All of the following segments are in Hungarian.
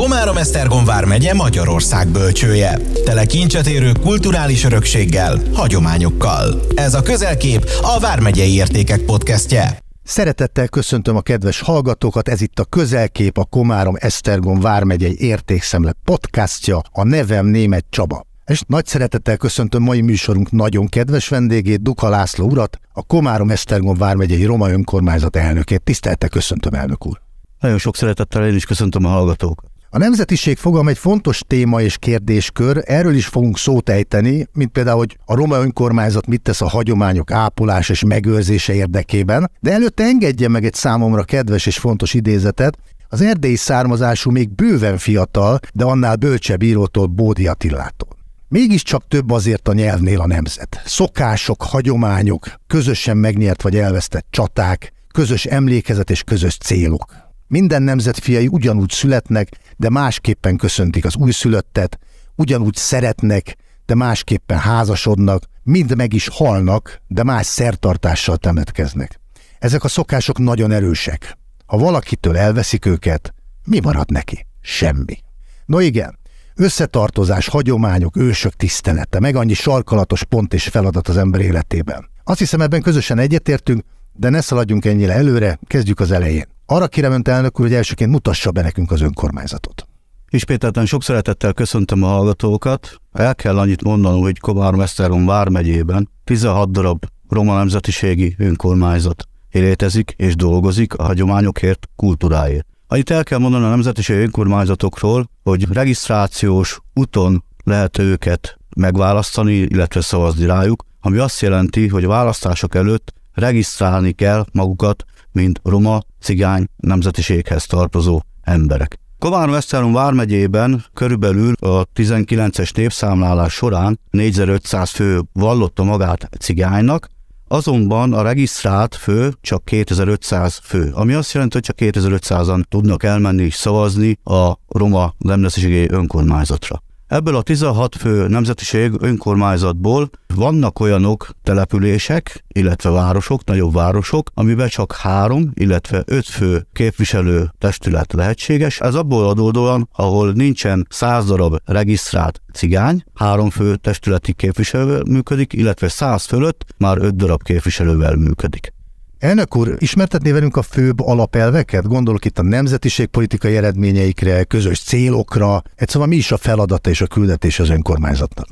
Komárom Esztergom vármegye Magyarország bölcsője. Tele kincset érő kulturális örökséggel, hagyományokkal. Ez a Közelkép a Vármegyei Értékek podcastje. Szeretettel köszöntöm a kedves hallgatókat, ez itt a Közelkép, a Komárom Esztergom vármegyei értékszemle podcastja, a nevem Német Csaba. És nagy szeretettel köszöntöm mai műsorunk nagyon kedves vendégét, Duka László urat, a Komárom Esztergom vármegyei Roma önkormányzat elnökét. Tisztelte köszöntöm, elnök úr! Nagyon sok szeretettel én is köszöntöm a hallgatókat. A nemzetiség fogalma egy fontos téma és kérdéskör, erről is fogunk szót ejteni, mint például, hogy a roma önkormányzat mit tesz a hagyományok ápolás és megőrzése érdekében, de előtte engedje meg egy számomra kedves és fontos idézetet, az erdélyi származású még bőven fiatal, de annál bölcsebb írótól Bódi Attillától. Mégiscsak több azért a nyelvnél a nemzet. Szokások, hagyományok, közösen megnyert vagy elvesztett csaták, közös emlékezet és közös célok. Minden nemzet fiai ugyanúgy születnek, de másképpen köszöntik az újszülöttet, ugyanúgy szeretnek, de másképpen házasodnak, mind meg is halnak, de más szertartással temetkeznek. Ezek a szokások nagyon erősek. Ha valakitől elveszik őket, mi marad neki? Semmi. No igen, összetartozás, hagyományok, ősök tisztelete, meg annyi sarkalatos pont és feladat az ember életében. Azt hiszem ebben közösen egyetértünk, de ne szaladjunk ennyire előre, kezdjük az elején. Arra kérem önt elnök úr, hogy elsőként mutassa be nekünk az önkormányzatot. Ismételten sok szeretettel köszöntöm a hallgatókat. El kell annyit mondanom, hogy Komárom Esztergom vármegyében 16 darab roma nemzetiségi önkormányzat létezik és dolgozik a hagyományokért, kultúráért. Annyit el kell mondani a nemzetiségi önkormányzatokról, hogy regisztrációs úton lehet őket megválasztani, illetve szavazni rájuk, ami azt jelenti, hogy a választások előtt regisztrálni kell magukat mint roma, cigány nemzetiséghez tartozó emberek. Komárom Eszterom vármegyében körülbelül a 19-es népszámlálás során 4500 fő vallotta magát cigánynak, azonban a regisztrált fő csak 2500 fő, ami azt jelenti, hogy csak 2500-an tudnak elmenni és szavazni a roma nemzetiségi önkormányzatra. Ebből a 16 fő nemzetiség önkormányzatból vannak olyanok települések, illetve városok, nagyobb városok, amiben csak három, illetve öt fő képviselő testület lehetséges. Ez abból adódóan, ahol nincsen száz darab regisztrált cigány, három fő testületi képviselővel működik, illetve száz fölött már öt darab képviselővel működik. Elnök úr, ismertetné velünk a főbb alapelveket? Gondolok itt a nemzetiségpolitikai eredményeikre, közös célokra. Egyszerűen mi is a feladata és a küldetés az önkormányzatnak?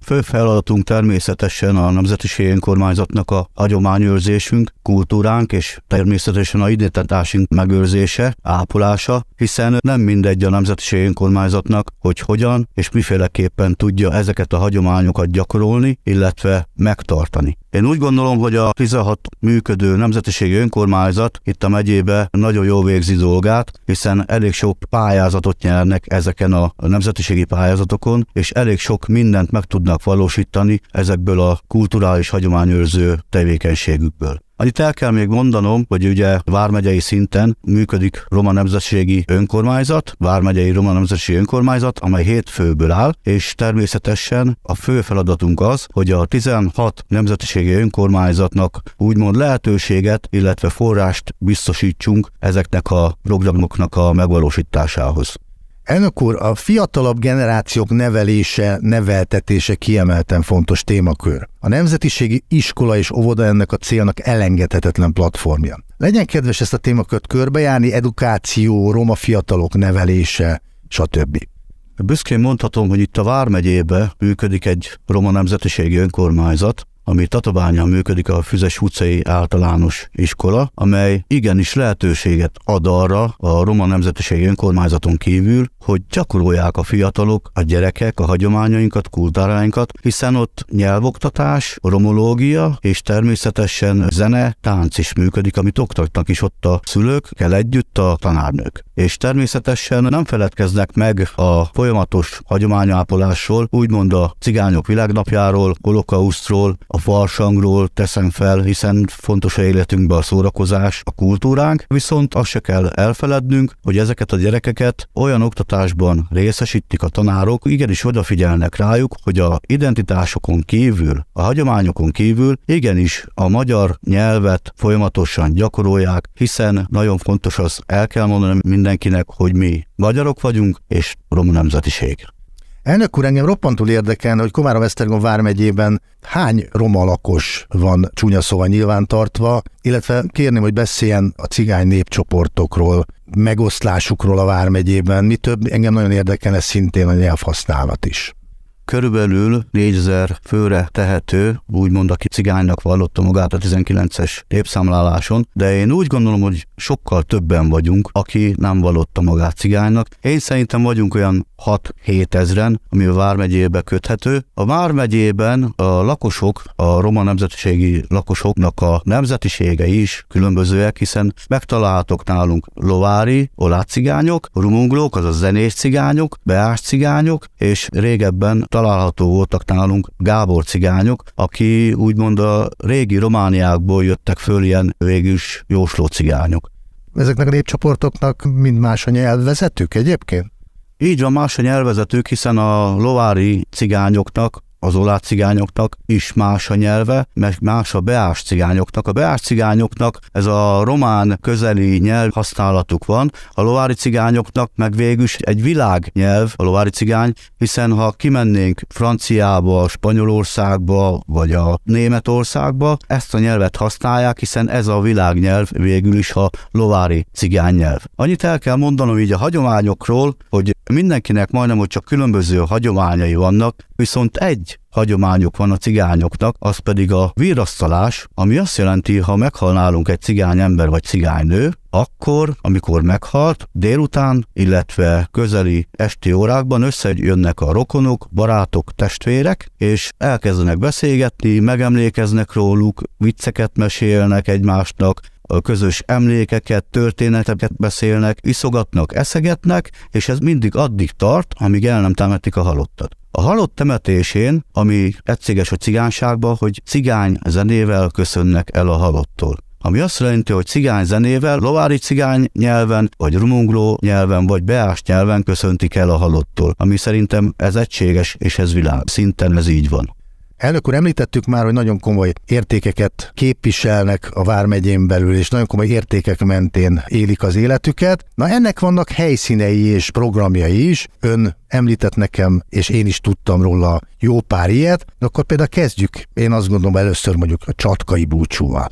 Fő feladatunk természetesen a Nemzetiség Önkormányzatnak a hagyományőrzésünk, kultúránk és természetesen a identitásunk megőrzése, ápolása, hiszen nem mindegy a Nemzetiség Önkormányzatnak, hogy hogyan és miféleképpen tudja ezeket a hagyományokat gyakorolni, illetve megtartani. Én úgy gondolom, hogy a 16 működő nemzetiségi önkormányzat itt a megyébe nagyon jó végzi dolgát, hiszen elég sok pályázatot nyernek ezeken a nemzetiségi pályázatokon, és elég sok mindent meg tudnak valósítani ezekből a kulturális hagyományőrző tevékenységükből. Annyit el kell még mondanom, hogy ugye vármegyei szinten működik Roma Nemzetségi Önkormányzat, vármegyei Roma Nemzetségi Önkormányzat, amely hét főből áll, és természetesen a fő feladatunk az, hogy a 16 nemzetiségi önkormányzatnak úgymond lehetőséget, illetve forrást biztosítsunk ezeknek a programoknak a megvalósításához. Elnök úr, a fiatalabb generációk nevelése, neveltetése kiemelten fontos témakör. A nemzetiségi iskola és óvoda ennek a célnak elengedhetetlen platformja. Legyen kedves ezt a témakört körbejárni, edukáció, roma fiatalok nevelése, stb. Büszkén mondhatom, hogy itt a Vármegyébe működik egy roma nemzetiségi önkormányzat, ami Tatabányán működik a Füzes utcai általános iskola, amely igenis lehetőséget ad arra a roma nemzetiségi önkormányzaton kívül, hogy gyakorolják a fiatalok, a gyerekek a hagyományainkat, kultúráinkat, hiszen ott nyelvoktatás, romológia és természetesen zene, tánc is működik, amit oktatnak is ott a szülők, kell együtt a tanárnők. És természetesen nem feledkeznek meg a folyamatos hagyományápolásról, úgymond a cigányok világnapjáról, holokausztról, a a farsangról teszem fel, hiszen fontos a életünkben a szórakozás, a kultúránk, viszont azt se kell elfelednünk, hogy ezeket a gyerekeket olyan oktatásban részesítik a tanárok, igenis odafigyelnek rájuk, hogy a identitásokon kívül, a hagyományokon kívül igenis a magyar nyelvet folyamatosan gyakorolják, hiszen nagyon fontos az, el kell mondani mindenkinek, hogy mi magyarok vagyunk, és roma nemzetiség. Elnök úr, engem roppantul érdekelne, hogy Komárom-Esztergom vármegyében hány roma lakos van csúnya szóval nyilvántartva, illetve kérném, hogy beszéljen a cigány népcsoportokról, megoszlásukról a vármegyében. Mi több, engem nagyon érdekelne szintén a nyelvhasználat is körülbelül 4000 főre tehető, úgymond aki cigánynak vallotta magát a 19-es népszámláláson, de én úgy gondolom, hogy sokkal többen vagyunk, aki nem vallotta magát cigánynak. Én szerintem vagyunk olyan 6-7 ezren, ami a Vármegyébe köthető. A Vármegyében a lakosok, a roma nemzetiségi lakosoknak a nemzetisége is különbözőek, hiszen megtalálhatok nálunk lovári, olácigányok, rumunglók, azaz zenés cigányok, beás cigányok, és régebben található voltak nálunk Gábor cigányok, aki úgymond a régi Romániákból jöttek föl ilyen végülis jósló cigányok. Ezeknek a népcsoportoknak mind más a nyelvvezetők egyébként? Így van, más a nyelvezetők, hiszen a lovári cigányoknak az olát cigányoknak is más a nyelve, mert más a beás cigányoknak. A beás cigányoknak ez a román közeli nyelv használatuk van, a lovári cigányoknak meg végül egy világnyelv a lovári cigány, hiszen ha kimennénk Franciába, Spanyolországba vagy a Németországba, ezt a nyelvet használják, hiszen ez a világnyelv végül is a lovári cigánynyelv. Annyit el kell mondanom így a hagyományokról, hogy mindenkinek majdnem, hogy csak különböző hagyományai vannak, viszont egy hagyományuk van a cigányoknak, az pedig a virasztalás, ami azt jelenti, ha meghal nálunk egy cigány ember vagy cigánynő, akkor, amikor meghalt, délután, illetve közeli esti órákban összejönnek a rokonok, barátok, testvérek, és elkezdenek beszélgetni, megemlékeznek róluk, vicceket mesélnek egymásnak, közös emlékeket, történeteket beszélnek, iszogatnak, eszegetnek, és ez mindig addig tart, amíg el nem temetik a halottat. A halott temetésén, ami egységes a cigányságban, hogy cigány zenével köszönnek el a halottól ami azt jelenti, hogy cigány zenével, lovári cigány nyelven, vagy rumungló nyelven, vagy beás nyelven köszöntik el a halottól, ami szerintem ez egységes, és ez világ. Szinten ez így van. Elnök úr, említettük már, hogy nagyon komoly értékeket képviselnek a Vármegyén belül, és nagyon komoly értékek mentén élik az életüket. Na ennek vannak helyszínei és programjai is. Ön említett nekem, és én is tudtam róla jó pár ilyet, de akkor például kezdjük, én azt gondolom először mondjuk a csatkai búcsúval.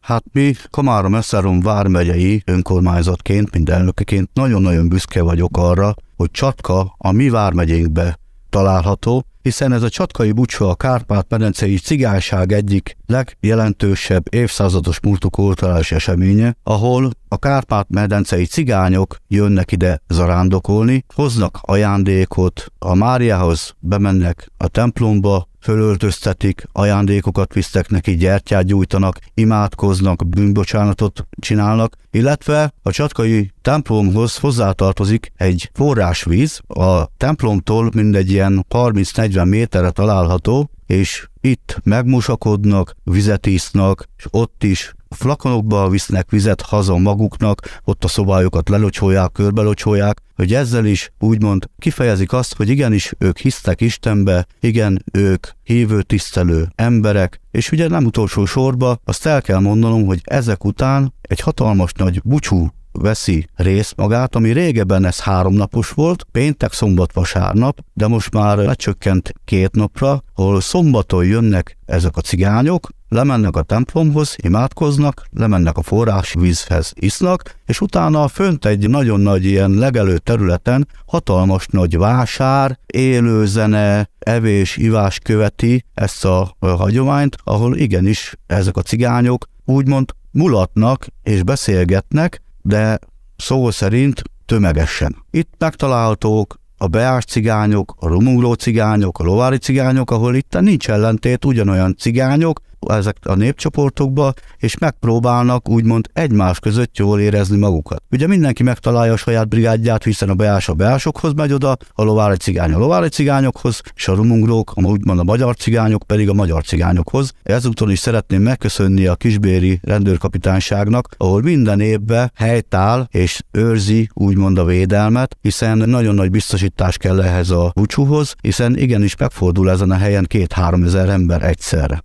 Hát mi Komárom Eszárom vármegyei önkormányzatként, mint elnökeként nagyon-nagyon büszke vagyok arra, hogy Csatka a mi vármegyénkbe található, hiszen ez a csatkai bucsó a Kárpát-medencei cigányság egyik legjelentősebb évszázados múltú kulturális eseménye, ahol a Kárpát-medencei cigányok jönnek ide zarándokolni, hoznak ajándékot, a Máriához bemennek a templomba, fölöltöztetik, ajándékokat visztek neki, gyertyát gyújtanak, imádkoznak, bűnbocsánatot csinálnak, illetve a csatkai templomhoz hozzátartozik egy forrásvíz, a templomtól mindegy ilyen 30-40 méterre található, és itt megmosakodnak, vizet isznak, és ott is flakonokba visznek vizet haza maguknak, ott a szobájukat lelocsolják, körbelocsolják, hogy ezzel is úgymond kifejezik azt, hogy igenis ők hisztek Istenbe, igen, ők hívő tisztelő emberek, és ugye nem utolsó sorba azt el kell mondanom, hogy ezek után egy hatalmas nagy bucsú veszi részt magát, ami régebben ez háromnapos volt, péntek, szombat, vasárnap, de most már lecsökkent két napra, ahol szombaton jönnek ezek a cigányok, lemennek a templomhoz, imádkoznak, lemennek a forrás vízhez, isznak, és utána fönt egy nagyon nagy ilyen legelő területen hatalmas nagy vásár, élőzene, evés, ivás követi ezt a hagyományt, ahol igenis ezek a cigányok úgymond mulatnak és beszélgetnek, de szó szerint tömegesen. Itt megtalálhatók a beás cigányok, a rumungló cigányok, a lovári cigányok, ahol itt nincs ellentét, ugyanolyan cigányok, ezek a népcsoportokba, és megpróbálnak úgymond egymás között jól érezni magukat. Ugye mindenki megtalálja a saját brigádját, hiszen a beás a beásokhoz megy oda, a lovári cigány a lovári cigányokhoz, és a rumungrók, úgymond a magyar cigányok pedig a magyar cigányokhoz. Ezúton is szeretném megköszönni a kisbéri rendőrkapitányságnak, ahol minden évben helytáll és őrzi úgymond a védelmet, hiszen nagyon nagy biztosítás kell ehhez a búcsúhoz, hiszen igenis megfordul ezen a helyen két-három ezer ember egyszerre.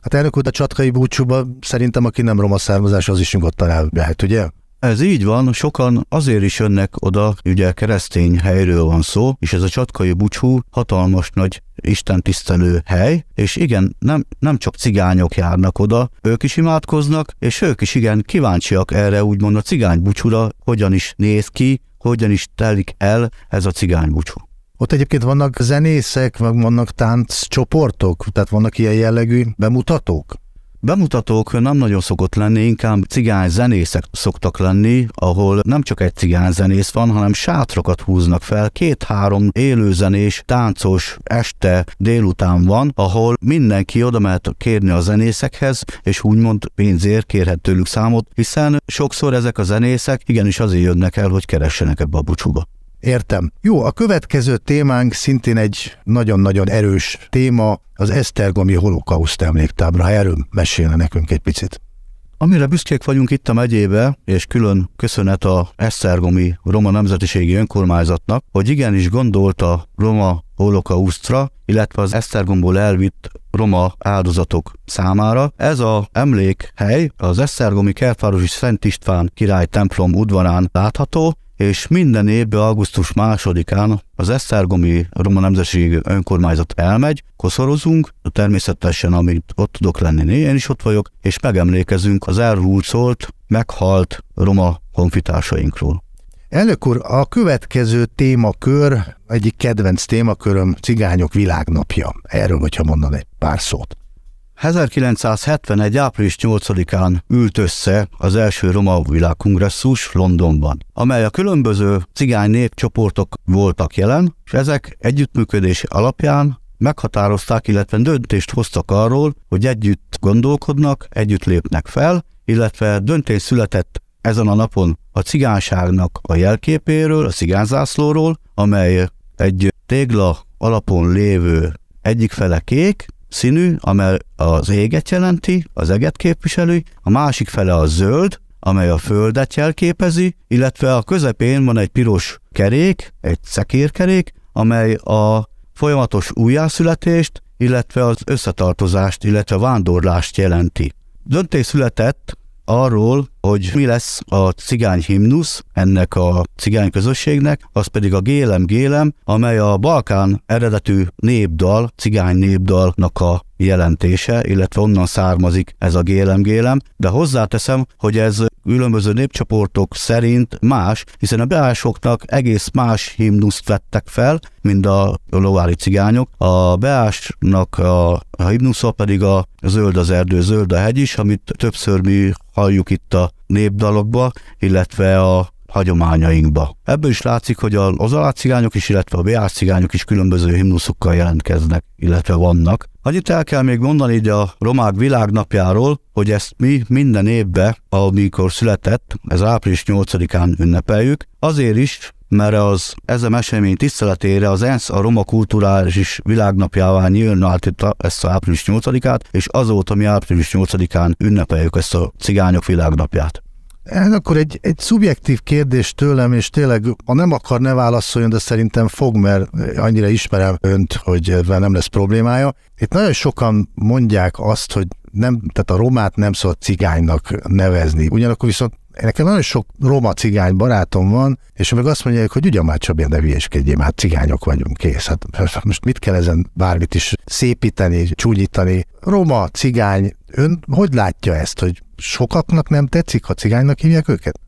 Hát elnök úr, a csatkai búcsúba szerintem, aki nem roma származás, az is nyugodtan el lehet, ugye? Ez így van, sokan azért is jönnek oda, ugye keresztény helyről van szó, és ez a csatkai búcsú hatalmas nagy Isten tisztelő hely, és igen, nem, nem csak cigányok járnak oda, ők is imádkoznak, és ők is igen kíváncsiak erre úgymond a cigány búcsúra, hogyan is néz ki, hogyan is telik el ez a cigány búcsú. Ott egyébként vannak zenészek, vannak tánccsoportok, tehát vannak ilyen jellegű bemutatók? Bemutatók nem nagyon szokott lenni, inkább cigány zenészek szoktak lenni, ahol nem csak egy cigány zenész van, hanem sátrokat húznak fel, két-három élőzenés, táncos este délután van, ahol mindenki oda mehet kérni a zenészekhez, és úgymond pénzért kérhet tőlük számot, hiszen sokszor ezek a zenészek igenis azért jönnek el, hogy keressenek ebbe a bucsúba. Értem. Jó, a következő témánk szintén egy nagyon-nagyon erős téma, az Esztergomi holokauszt emléktábra. Erről mesélne nekünk egy picit. Amire büszkék vagyunk itt a megyébe, és külön köszönet a Esztergomi Roma Nemzetiségi Önkormányzatnak, hogy igenis gondolt a roma holokausztra, illetve az Esztergomból elvitt roma áldozatok számára. Ez a emlékhely az Esztergomi Kertvárosi Szent István király templom udvarán látható, és minden évben augusztus másodikán az Esztergomi Roma Nemzetiségi Önkormányzat elmegy, koszorozunk, természetesen, amit ott tudok lenni, én is ott vagyok, és megemlékezünk az elhúzolt, meghalt roma honfitársainkról. Elnök úr, a következő témakör, egyik kedvenc témaköröm, Cigányok világnapja. Erről, hogyha mondan egy pár szót. 1971. április 8-án ült össze az első Roma világkongresszus Londonban, amely a különböző cigány népcsoportok voltak jelen, és ezek együttműködés alapján meghatározták, illetve döntést hoztak arról, hogy együtt gondolkodnak, együtt lépnek fel, illetve döntés született ezen a napon a cigányságnak a jelképéről, a cigányzászlóról, amely egy tégla alapon lévő egyik fele kék, színű, amely az éget jelenti, az eget képviseli, a másik fele a zöld, amely a földet jelképezi, illetve a közepén van egy piros kerék, egy szekérkerék, amely a folyamatos újjászületést, illetve az összetartozást, illetve vándorlást jelenti. Döntés született arról, hogy mi lesz a cigány himnusz ennek a cigány közösségnek, az pedig a Gélem Gélem, amely a Balkán eredetű népdal, cigány népdalnak a jelentése, illetve onnan származik ez a Gélem Gélem, de hozzáteszem, hogy ez különböző népcsoportok szerint más, hiszen a beásoknak egész más himnuszt vettek fel, mint a lovári cigányok. A beásnak a, a himnusza pedig a zöld az erdő, zöld a hegy is, amit többször mi halljuk itt a népdalokba, illetve a hagyományainkba. Ebből is látszik, hogy az alácigányok is, illetve a beás cigányok is különböző himnuszokkal jelentkeznek, illetve vannak. Annyit el kell még mondani így a romák világnapjáról, hogy ezt mi minden évben, amikor született, ez április 8-án ünnepeljük, azért is, mert az ezen esemény tiszteletére az ENSZ a roma kulturális világnapjává nyilvánította ezt a április 8-át, és azóta mi április 8-án ünnepeljük ezt a cigányok világnapját. Ez akkor egy, egy szubjektív kérdés tőlem, és tényleg, ha nem akar, ne válaszoljon, de szerintem fog, mert annyira ismerem önt, hogy ezzel nem lesz problémája. Itt nagyon sokan mondják azt, hogy nem, tehát a romát nem szabad cigánynak nevezni. Ugyanakkor viszont nekem nagyon sok roma cigány barátom van, és meg azt mondják, hogy ugyan már Csabi, ne hülyeskedjél, már cigányok vagyunk, kész. Hát most mit kell ezen bármit is szépíteni, csúnyítani? Roma, cigány, ön hogy látja ezt, hogy sokaknak nem tetszik, ha cigánynak hívják őket?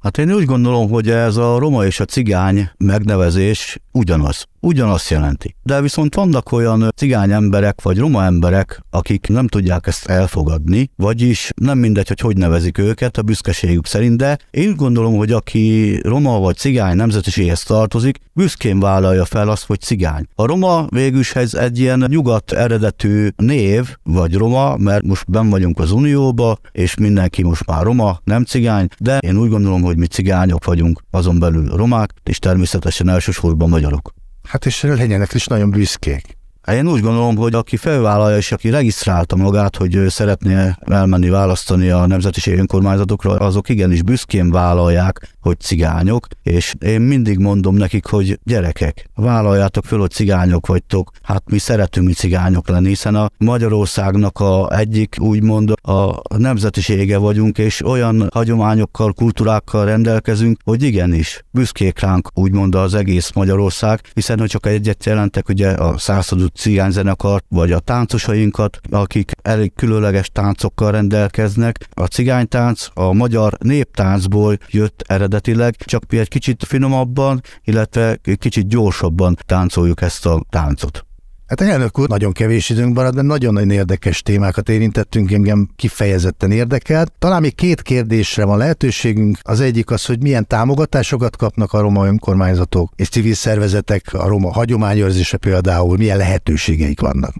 Hát én úgy gondolom, hogy ez a roma és a cigány megnevezés ugyanaz. Ugyanazt jelenti. De viszont vannak olyan cigány emberek, vagy roma emberek, akik nem tudják ezt elfogadni, vagyis nem mindegy, hogy hogy nevezik őket a büszkeségük szerint, de én gondolom, hogy aki roma vagy cigány nemzetiséghez tartozik, büszkén vállalja fel azt, hogy cigány. A roma végülis egy ilyen nyugat eredetű név, vagy roma, mert most ben vagyunk az Unióba, és mindenki most már roma, nem cigány, de én úgy gondolom, hogy mi cigányok vagyunk, azon belül romák, és természetesen elsősorban magyarok. Hát és legyenek is nagyon büszkék. Hát én úgy gondolom, hogy aki felvállalja és aki regisztrálta magát, hogy szeretné elmenni választani a nemzetiség önkormányzatokra, azok igenis büszkén vállalják, hogy cigányok, és én mindig mondom nekik, hogy gyerekek, vállaljátok föl, hogy cigányok vagytok, hát mi szeretünk mi cigányok lenni, hiszen a Magyarországnak a egyik úgymond a nemzetisége vagyunk, és olyan hagyományokkal, kultúrákkal rendelkezünk, hogy igenis, büszkék ránk úgymond az egész Magyarország, hiszen hogy csak egyet jelentek, ugye a századott cigányzenekart, vagy a táncosainkat, akik elég különleges táncokkal rendelkeznek. A cigánytánc a magyar néptáncból jött eredetileg, csak mi egy kicsit finomabban, illetve kicsit gyorsabban táncoljuk ezt a táncot. Hát elnök úr, nagyon kevés időnk maradt, de nagyon-nagyon érdekes témákat érintettünk, engem kifejezetten érdekelt. Talán még két kérdésre van lehetőségünk. Az egyik az, hogy milyen támogatásokat kapnak a roma önkormányzatok és civil szervezetek, a roma hagyományőrzése például, milyen lehetőségeik vannak.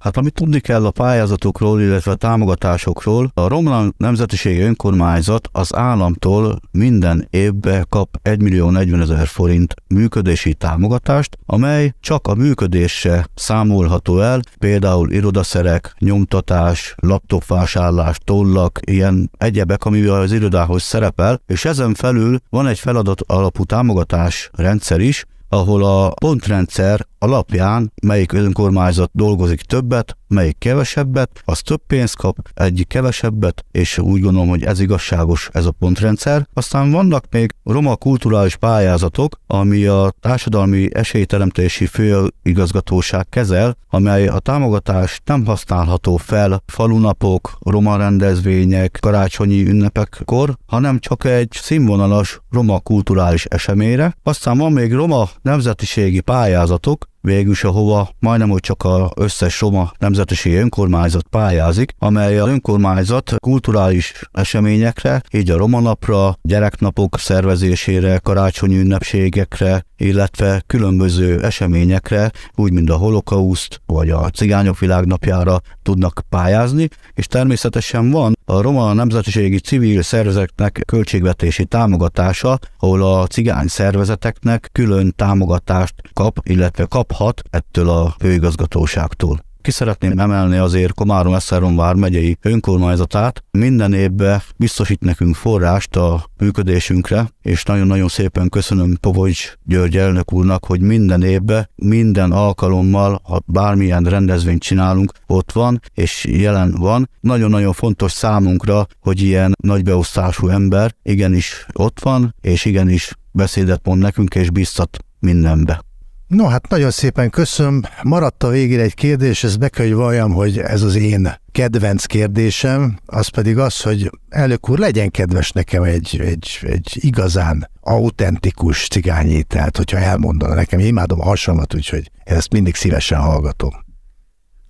Hát amit tudni kell a pályázatokról, illetve a támogatásokról, a Romlán Nemzetiségi Önkormányzat az államtól minden évben kap 1 millió 40 ezer forint működési támogatást, amely csak a működésre számolható el, például irodaszerek, nyomtatás, laptopvásárlás, tollak, ilyen egyebek, ami az irodához szerepel, és ezen felül van egy feladat alapú támogatás rendszer is, ahol a pontrendszer alapján melyik önkormányzat dolgozik többet, melyik kevesebbet, az több pénzt kap, egyik kevesebbet, és úgy gondolom, hogy ez igazságos ez a pontrendszer. Aztán vannak még roma kulturális pályázatok, ami a társadalmi esélyteremtési főigazgatóság kezel, amely a támogatás nem használható fel falunapok, roma rendezvények, karácsonyi ünnepekkor, hanem csak egy színvonalas roma kulturális eseményre. Aztán van még roma nemzetiségi pályázatok, végülis ahova majdnem, hogy csak a összes roma nemzetiségi önkormányzat pályázik, amely az önkormányzat kulturális eseményekre, így a roma napra, gyereknapok szervezésére, karácsonyi ünnepségekre, illetve különböző eseményekre, úgy mint a holokauszt vagy a cigányok világnapjára tudnak pályázni, és természetesen van a roma nemzetiségi civil szervezeteknek költségvetési támogatása, ahol a cigány szervezeteknek külön támogatást kap, illetve kaphat ettől a főigazgatóságtól. Ki szeretném emelni azért Komárom Eszeron vármegyei önkormányzatát. Minden évben biztosít nekünk forrást a működésünkre, és nagyon-nagyon szépen köszönöm Povocs György elnök úrnak, hogy minden évben, minden alkalommal, ha bármilyen rendezvényt csinálunk, ott van, és jelen van. Nagyon-nagyon fontos számunkra, hogy ilyen nagybeosztású ember igenis ott van, és igenis beszédet mond nekünk, és biztat mindenbe. No, hát nagyon szépen köszönöm. Maradt a végére egy kérdés, ez be kell, hogy valljam, hogy ez az én kedvenc kérdésem, az pedig az, hogy elnök úr, legyen kedves nekem egy, egy, egy igazán autentikus cigányételt, hogyha elmondana nekem. Én imádom a hasonlat, úgyhogy ezt mindig szívesen hallgatom.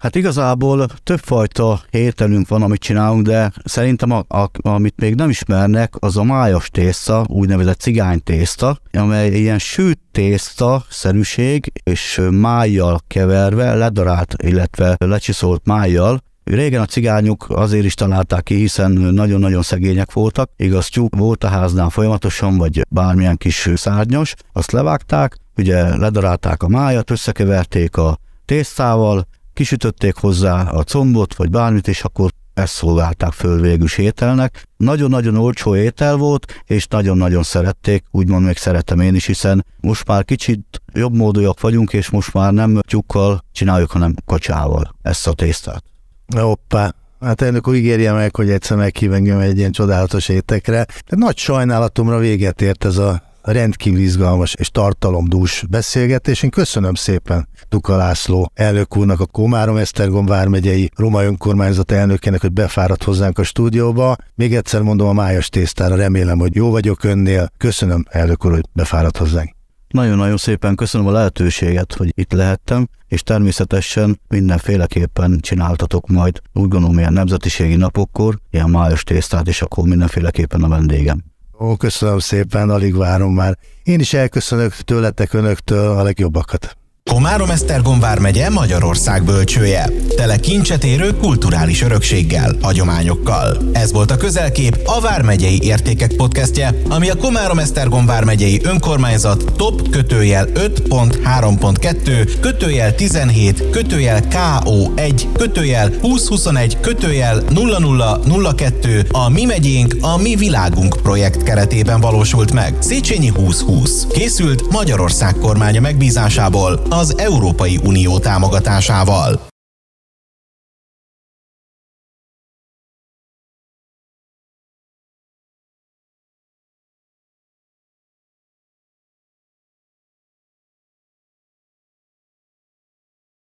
Hát igazából többfajta ételünk van, amit csinálunk, de szerintem a, a, amit még nem ismernek, az a májas tészta, úgynevezett cigány tészta, amely ilyen sűt tészta szerűség, és májjal keverve, ledarált, illetve lecsiszolt májjal, Régen a cigányok azért is találták ki, hiszen nagyon-nagyon szegények voltak, igaz tyúk volt a háznál folyamatosan, vagy bármilyen kis szárnyos, azt levágták, ugye ledarálták a májat, összekeverték a tésztával, kisütötték hozzá a combot, vagy bármit, és akkor ezt szolgálták föl végül ételnek. Nagyon-nagyon olcsó étel volt, és nagyon-nagyon szerették, úgymond még szeretem én is, hiszen most már kicsit jobb módúak vagyunk, és most már nem tyúkkal csináljuk, hanem kacsával ezt a tésztát. Hoppá, Hát elnök úr ígérje meg, hogy egyszer meghív engem egy ilyen csodálatos étekre. De nagy sajnálatomra véget ért ez a rendkívül izgalmas és tartalomdús beszélgetés. Én köszönöm szépen Duka László elnök úrnak, a Komárom Esztergom vármegyei Roma önkormányzat elnökének, hogy befáradt hozzánk a stúdióba. Még egyszer mondom a májas tésztára, remélem, hogy jó vagyok önnél. Köszönöm elnök úr, hogy befáradt hozzánk. Nagyon-nagyon szépen köszönöm a lehetőséget, hogy itt lehettem, és természetesen mindenféleképpen csináltatok majd, úgy gondolom, ilyen nemzetiségi napokkor, ilyen május tésztát, és akkor mindenféleképpen a vendégem. Ó, köszönöm szépen, alig várom már. Én is elköszönök tőletek, önöktől a legjobbakat. Komárom-Esztergom vármegye Magyarország bölcsője. Tele kincset érő kulturális örökséggel, hagyományokkal. Ez volt a Közelkép, a Vármegyei Értékek podcastje, ami a Komárom-Esztergom vármegyei önkormányzat top kötőjel 5.3.2 kötőjel 17 kötőjel KO1 kötőjel 2021 kötőjel 0002 a Mi megyénk, a Mi világunk projekt keretében valósult meg. Széchenyi 2020. Készült Magyarország kormánya megbízásából az Európai Unió támogatásával.